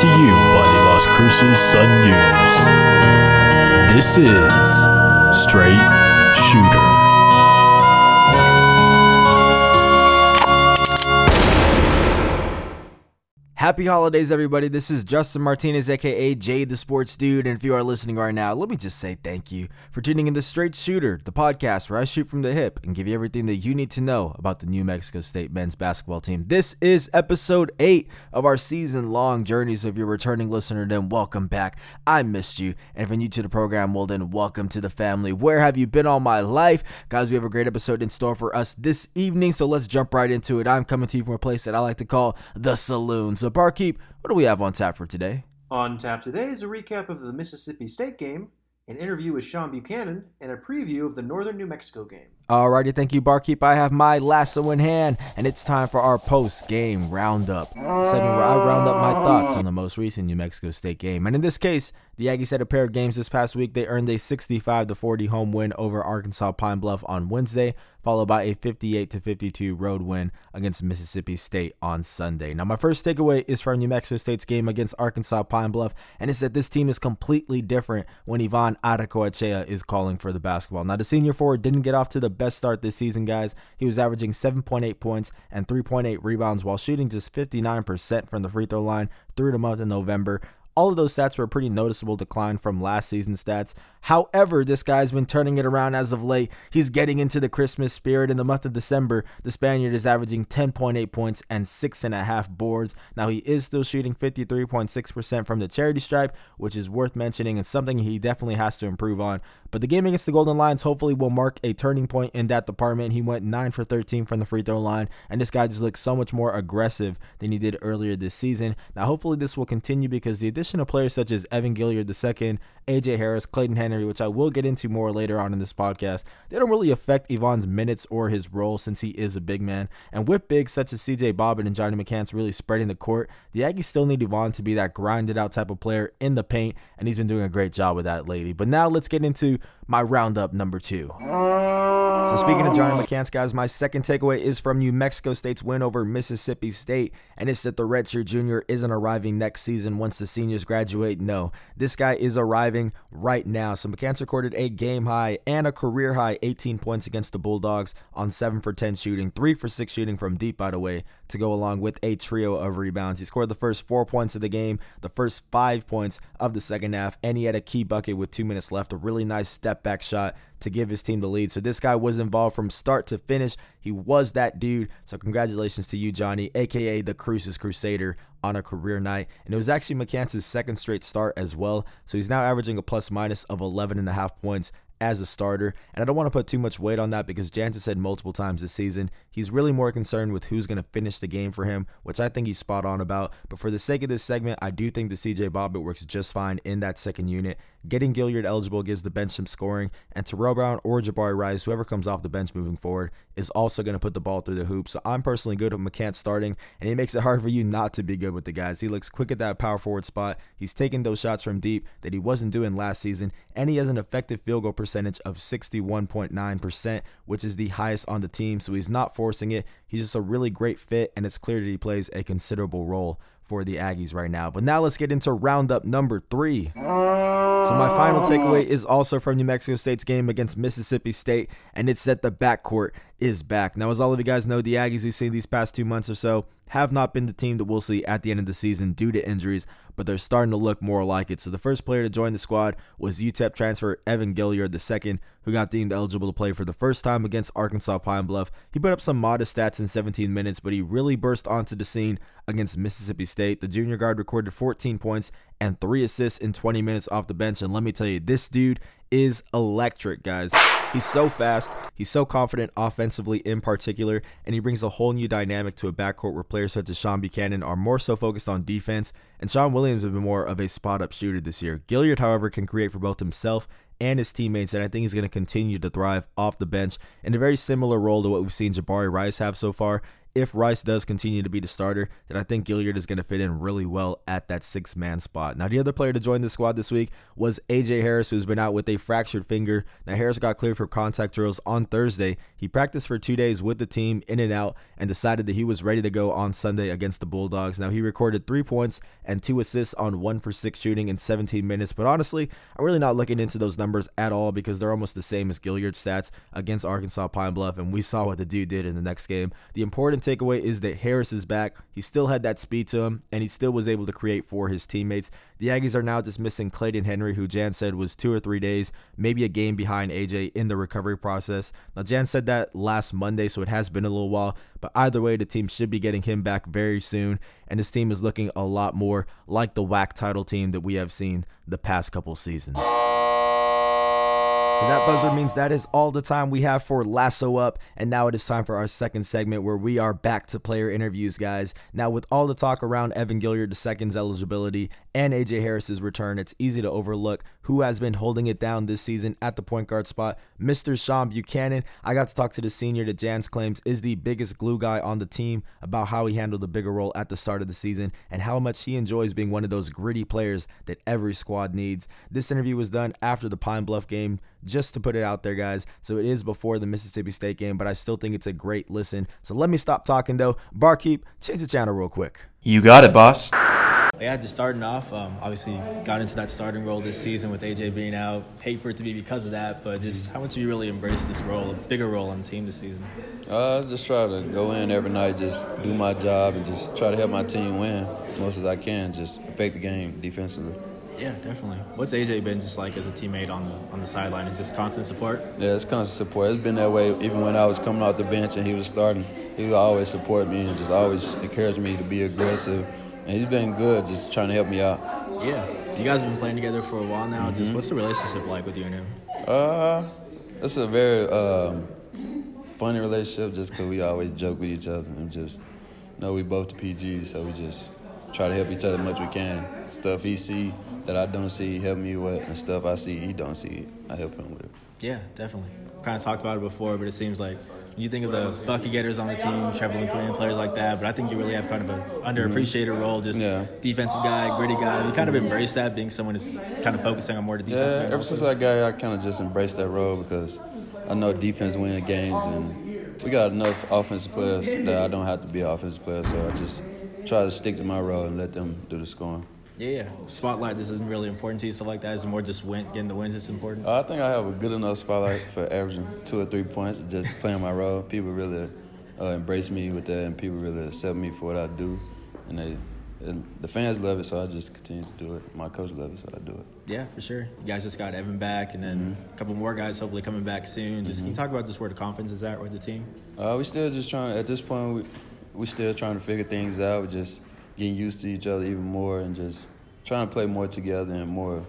to you by the Las Cruces Sun News. This is Straight Shooter. Happy holidays, everybody. This is Justin Martinez, aka Jay the Sports Dude. And if you are listening right now, let me just say thank you for tuning in to Straight Shooter, the podcast where I shoot from the hip and give you everything that you need to know about the New Mexico State men's basketball team. This is episode eight of our season long journey. So if you're a returning listener, then welcome back. I missed you. And if you're new to the program, well, then welcome to the family. Where have you been all my life? Guys, we have a great episode in store for us this evening. So let's jump right into it. I'm coming to you from a place that I like to call the saloon. So, Barkeep, what do we have on tap for today? On tap today is a recap of the Mississippi State game, an interview with Shunn Buchanan, and a preview of the Northern New Mexico game. Alrighty, thank you, Barkeep. I have my lasso in hand, and it's time for our post-game roundup. The segment where I round up my thoughts on the most recent New Mexico State game. And in this case, the Aggies had a pair of games this past week. They earned a 65 40 home win over Arkansas Pine Bluff on Wednesday, followed by a 58 52 road win against Mississippi State on Sunday. Now, my first takeaway is from New Mexico State's game against Arkansas Pine Bluff, and it's that this team is completely different when Ivan Aurrecoechea is calling for the basketball. Now, the senior forward didn't get off to the best start this season, guys. He was averaging 7.8 points and 3.8 rebounds while shooting just 59% from the free throw line through the month of November. All of those stats were a pretty noticeable decline from last season's stats. However, this guy's been turning it around as of late. He's getting into the Christmas spirit. In the month of December, the Spaniard is averaging 10.8 points and 6.5 boards. Now, he is still shooting 53.6% from the charity stripe, which is worth mentioning and something he definitely has to improve on. But the game against the Golden Lions hopefully will mark a turning point in that department. He went 9 for 13 from the free throw line, and this guy just looks so much more aggressive than he did earlier this season. Now, hopefully, this will continue because the addition of players such as Evan Gilyard II, AJ Harris, Clayton Henry, which I will get into more later on in this podcast, they don't really affect Ivan's minutes or his role since he is a big man. And with bigs such as CJ Bobbitt and Johnny McCants really spreading the court, the Aggies still need Ivan to be that grinded out type of player in the paint, and he's been doing a great job with that lately. But now let's get into my roundup number two. So speaking of Johnny McCants, guys, my second takeaway is from New Mexico State's win over Mississippi State, and it's that the redshirt junior isn't arriving next season once the seniors graduate. No, this guy is arriving right now. So McCants recorded a game high and a career high 18 points against the Bulldogs on 7 for 10 shooting, 3 for 6 shooting from deep, by the way, to go along with a trio of rebounds. He scored the first four points of the game, the first five points of the second half, and he had a key bucket with two minutes left, a really nice step back shot to give his team the lead. So this guy was involved from start to finish. He was that dude. So congratulations to you, Johnny, aka the Cruces Crusader, on a career night. And it was actually McCants' second straight start as well. So he's now averaging a plus minus of 11 and a half points as a starter. And I don't want to put too much weight on that because Jansen said multiple times this season he's really more concerned with who's going to finish the game for him, which I think he's spot on about. But for the sake of this segment, I do think the CJ Bobbitt works just fine in that second unit. Getting Gilyard eligible gives the bench some scoring, and Terrell Brown or Jabari Rice, whoever comes off the bench moving forward, is also going to put the ball through the hoop. So I'm personally good with McCants starting, and he makes it hard for you not to be good with the guys. He looks quick at that power forward spot. He's taking those shots from deep that he wasn't doing last season, and he has an effective field goal percentage of 61.9%, which is the highest on the team. So he's not forcing it. He's just a really great fit, and it's clear that he plays a considerable role for the Aggies right now. But now let's get into roundup number three. So my final takeaway is also from New Mexico State's game against Mississippi State, and it's that the backcourt is back. Now, as all of you guys know, the Aggies we've seen these past two months or so have not been the team that we'll see at the end of the season due to injuries, but they're starting to look more like it. So the first player to join the squad was UTEP transfer Evan Gilyard II, who got deemed eligible to play for the first time against Arkansas Pine Bluff. He put up some modest stats in 17 minutes, but he really burst onto the scene against Mississippi State. The junior guard recorded 14 points and three assists in 20 minutes off the bench. And let me tell you, this dude is electric, guys. He's so fast, he's so confident offensively in particular, and he brings a whole new dynamic to a backcourt where players such as Shunn Buchanan are more so focused on defense, and Shawn Williams has been more of a spot up shooter this year. Gilyard, however, can create for both himself and his teammates, and I think he's going to continue to thrive off the bench in a very similar role to what we've seen Jabari Rice have so far. If Rice does continue to be the starter, then I think Gilyard is going to fit in really well at that six man spot. Now, the other player to join the squad this week was AJ Harris, who's been out with a fractured finger. Now, Harris got cleared for contact drills on Thursday. He practiced for two days with the team in and out and decided that he was ready to go on Sunday against the Bulldogs. Now, he recorded three points and two assists on one for six shooting in 17 minutes. But honestly, I'm really not looking into those numbers at all because they're almost the same as Gilyard's stats against Arkansas Pine Bluff. And we saw what the dude did in the next game. The important takeaway is that Harris is back. He still had that speed to him, and he still was able to create for his teammates. The Aggies are now just missing Clayton Henry, who Jans said was two or three days, maybe a game behind AJ in the recovery process. Now, Jans said that last Monday, so it has been a little while, but either way, the team should be getting him back very soon, and this team is looking a lot more like the WAC title team that we have seen the past couple seasons. So that buzzer means that is all the time we have for Lasso Up. And now it is time for our second segment where we are back to player interviews, guys. Now, with all the talk around Evan Gilyard II's eligibility and AJ Harris's return, it's easy to overlook who has been holding it down this season at the point guard spot, Mr. Shunn Buchanan. I got to talk to the senior that Jans claims is the biggest glue guy on the team about how he handled the bigger role at the start of the season and how much he enjoys being one of those gritty players that every squad needs. This interview was done after the Pine Bluff game just to put it out there, guys. So it is before the Mississippi State game, but I still think it's a great listen. So let me stop talking though. Barkeep, change the channel real quick. You got it, boss. Yeah, just starting off, um, obviously got into that starting role this season with AJ being out. Hate for it to be because of that, but just how much do you really embrace this role, a bigger role on the team this season? Uh, just try to go in every night, just do my job, and just try to help my team win as much as I can. Just affect the game defensively. Yeah, definitely. What's AJ been just like as a teammate on the on the sideline? Is just constant support? Yeah, it's constant support. It's been that way even when I was coming off the bench and he was starting. He would always support me and just always encourage me to be aggressive. And he's been good, just trying to help me out. Yeah, you guys have been playing together for a while now. Mm-hmm. Just what's the relationship like with you and him? Uh, it's a very um, funny relationship just because we always joke with each other and just know we both the PGs, so we just try to help each other as much we can. Stuff he see that I don't see, he help me with, and stuff I see he don't see, I help him with it. Yeah, definitely. Kind of talked about it before, but it seems like when you think of the bucket getters on the team, Trevelin Queen, players like that, but I think you really have kind of an underappreciated mm-hmm. role, just Yeah. defensive guy, gritty guy. You kind of mm-hmm. embrace that, being someone who's kind of focusing on more the defense. Yeah, ever also. since I got here, I kind of just embraced that role because I know defense win games, and we got enough offensive players that I don't have to be an offensive player, so I just try to stick to my role and let them do the scoring. Yeah, yeah. Spotlight this isn't really important to you, stuff like that. Is it more just win, getting the wins that's important? Uh, I think I have a good enough spotlight for averaging two or three points, just playing my role. People really uh, embrace me with that, and people really accept me for what I do, and they. And the fans love it, so I just continue to do it. My coach loves it, so I do it. Yeah, for sure. You guys just got Evan back, and then Mm-hmm. a couple more guys hopefully coming back soon. Just can you talk about just where the confidence is at with the team? Uh, we still just trying. At this point, we we still trying to figure things out. We're just getting used to each other even more, and just trying to play more together and more,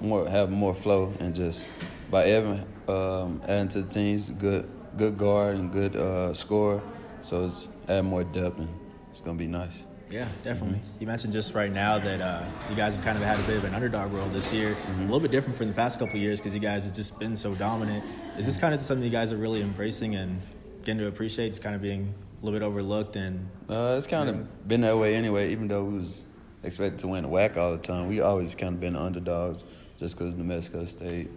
more have more flow. And just by Evan um, adding to the team's good good guard and good uh, scorer, so it's add more depth and it's gonna be nice. Yeah, definitely. You mentioned just right now that uh, you guys have kind of had a bit of an underdog role this year, a little bit different from the past couple years because you guys have just been so dominant. Is this kind of something you guys are really embracing and getting to appreciate? Just kind of being a little bit overlooked and Uh, it's kind of been that way anyway. Even though we was expected to win the WAC all the time, we always kind of been underdogs just because New Mexico State.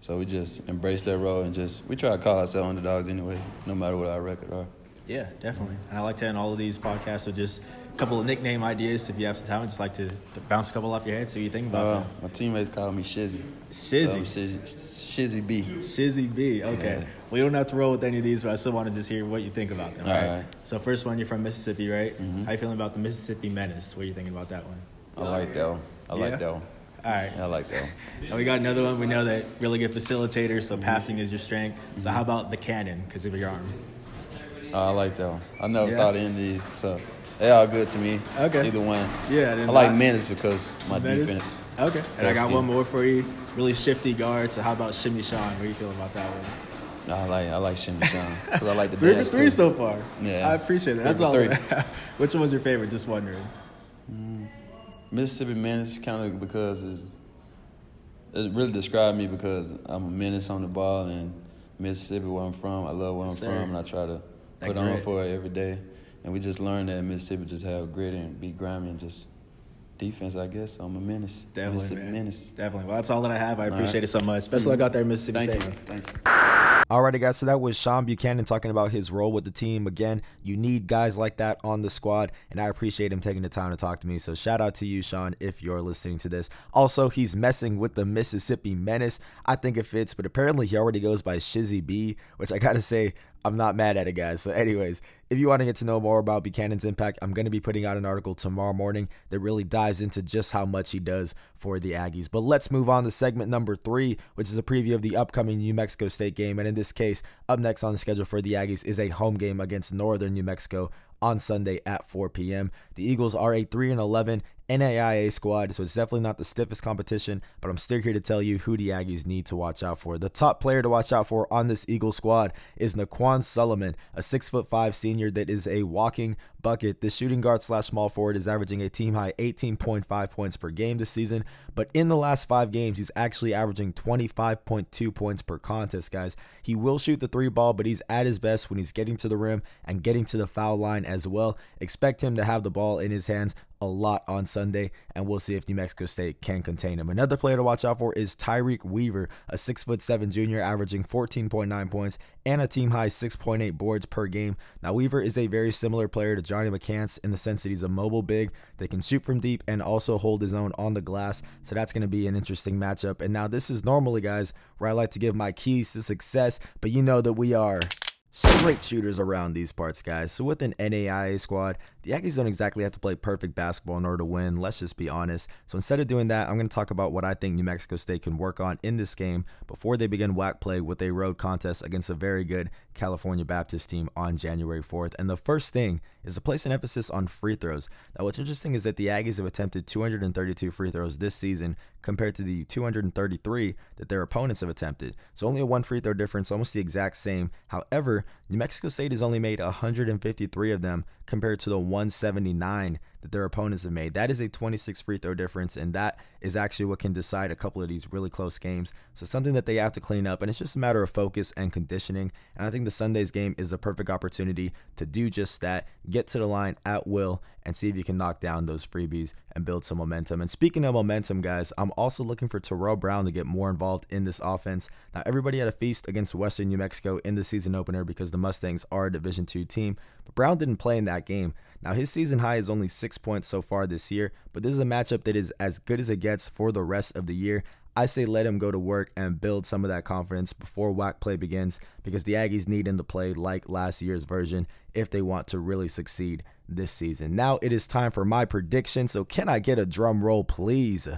So we just embrace that role and just we try to call ourselves underdogs anyway, no matter what our record are. yeah, definitely. And I like to end all of these podcasts with just couple of nickname ideas. If you have some time, just like to, to bounce a couple off your head, see what you think about Uh, them. my teammates call me Shizzy. Shizzy? So Shizzy, Shizzy B. Shizzy B. Okay. Yeah. We don't have to roll with any of these, but I still want to just hear what you think about them. All right. right. So first one, you're from Mississippi, right? Mhm. How you feeling about the Mississippi Menace? What are you thinking about that one? I like that one. I Yeah? like that one. All right. I like that one. And we got another one. We know that really good facilitator, Mm-hmm. so passing is your strength. So how about the cannon because of your arm? Oh, I like that one. I never Yeah? thought of any of these, so they all good to me. Okay. Either one. Yeah. I like that- Menace because my Menace? defense. Okay. And I got one more for you. Really shifty guard. So how about Shimmy Sean? What do you feel about that one? I like I like Shimmy Sean because I like the Three for three too. so far. Yeah. I appreciate that. That's all. three. Which one was your favorite? Just wondering. Mm. Mississippi Menace kind of because it's, it really described me because I'm a menace on the ball and Mississippi where I'm from. I love where I'm from and I try to put on for it every day. And we just learned that Mississippi just have grit and be grimy and just defense, I guess. I'm a menace. Definitely, man. menace. Definitely. Well, that's all that I have. I appreciate right. it so much. Especially mm-hmm. I got there, Mississippi Thank State. You. Thank you. Alrighty, guys. So that was Shunn Buchanan talking about his role with the team. Again, you need guys like that on the squad, and I appreciate him taking the time to talk to me. So shout out to you, Shunn, if you're listening to this. Also, he's messing with the Mississippi Menace. I think it fits, but apparently he already goes by Shizzy B, which I gotta say, I'm not mad at it, guys. So, anyways, if you want to get to know more about Buchanan's impact, I'm going to be putting out an article tomorrow morning that really dives into just how much he does for the Aggies. But let's move on to segment number three, which is a preview of the upcoming New Mexico State game. And in this case, up next on the schedule for the Aggies is a home game against Northern New Mexico on Sunday at 4 p.m. The Eagles are a 3 and 11 NAIA squad, so it's definitely not the stiffest competition, but I'm still here to tell you who the Aggies need to watch out for. The top player to watch out for on this Eagle squad is Naquan Solomon, a six foot five senior that is a walking bucket. The shooting guard slash small forward is averaging a team high 18.5 points per game this season, but in the last five games, he's actually averaging 25.2 points per contest, guys. He will shoot the three ball, but he's at his best when he's getting to the rim and getting to the foul line as well. Expect him to have the ball in his hands a lot on Sunday, and we'll see if New Mexico State can contain him. Another player to watch out for is Tyreek Weaver, a six foot seven junior, averaging 14.9 points and a team high 6.8 boards per game. Now, Weaver is a very similar player to Johnny McCants in the sense that he's a mobile big that can shoot from deep and also hold his own on the glass. So that's going to be an interesting matchup. And now, this is normally, guys, where I like to give my keys to success, but you know that we are straight shooters around these parts, guys. So with an NAIA squad, the Aggies don't exactly have to play perfect basketball in order to win. Let's just be honest. So instead of doing that, I'm going to talk about what I think New Mexico State can work on in this game before they begin WAC play with a road contest against a very good California Baptist team on January 4th. And the first thing is to place an emphasis on free throws. Now, what's interesting is that the Aggies have attempted 232 free throws this season compared to the 233 that their opponents have attempted. So only a one free throw difference, almost the exact same. However, New Mexico State has only made 153 of them compared to the 179 that their opponents have made. That is a 26 free throw difference, and that is actually what can decide a couple of these really close games. So, something that they have to clean up, and it's just a matter of focus and conditioning. And I think the Sunday's game is the perfect opportunity to do just that get to the line at will and see if you can knock down those freebies and build some momentum. And speaking of momentum, guys, I'm also looking for Terrell Brown to get more involved in this offense. Now, everybody had a feast against Western New Mexico in the season opener because the Mustangs are a Division two team, but Brown didn't play in that game. Now, his season high is only six points so far this year, but this is a matchup that is as good as it gets for the rest of the year. I say let him go to work and build some of that confidence before WAC play begins because the Aggies need him to play like last year's version if they want to really succeed this season. Now it is time for my prediction, so can I get a drum roll, please?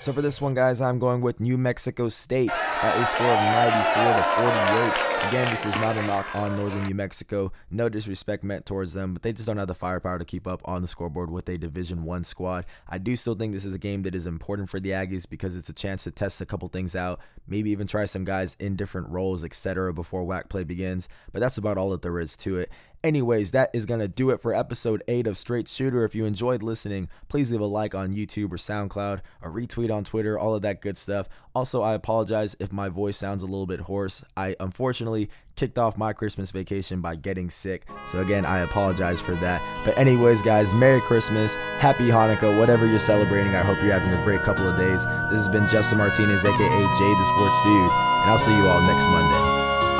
So for this one, guys, I'm going with New Mexico State at a score of 94 to 48. Again, this is not a knock on Northern New Mexico. No disrespect meant towards them, but they just don't have the firepower to keep up on the scoreboard with a Division One squad. I do still think this is a game that is important for the Aggies because it's a chance to test a couple things out, maybe even try some guys in different roles, etc., before WAC play begins. But that's about all that there is to it. Anyways, that is going to do it for episode 8 of Straight Shooter. If you enjoyed listening, please leave a like on YouTube or SoundCloud, a retweet on Twitter, all of that good stuff. Also, I apologize if my voice sounds a little bit hoarse. I unfortunately kicked off my Christmas vacation by getting sick. So, again, I apologize for that. But, anyways, guys, Merry Christmas, Happy Hanukkah, whatever you're celebrating. I hope you're having a great couple of days. This has been Justin Martinez, aka Jay the Sports Dude, and I'll see you all next Monday.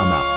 I'm out.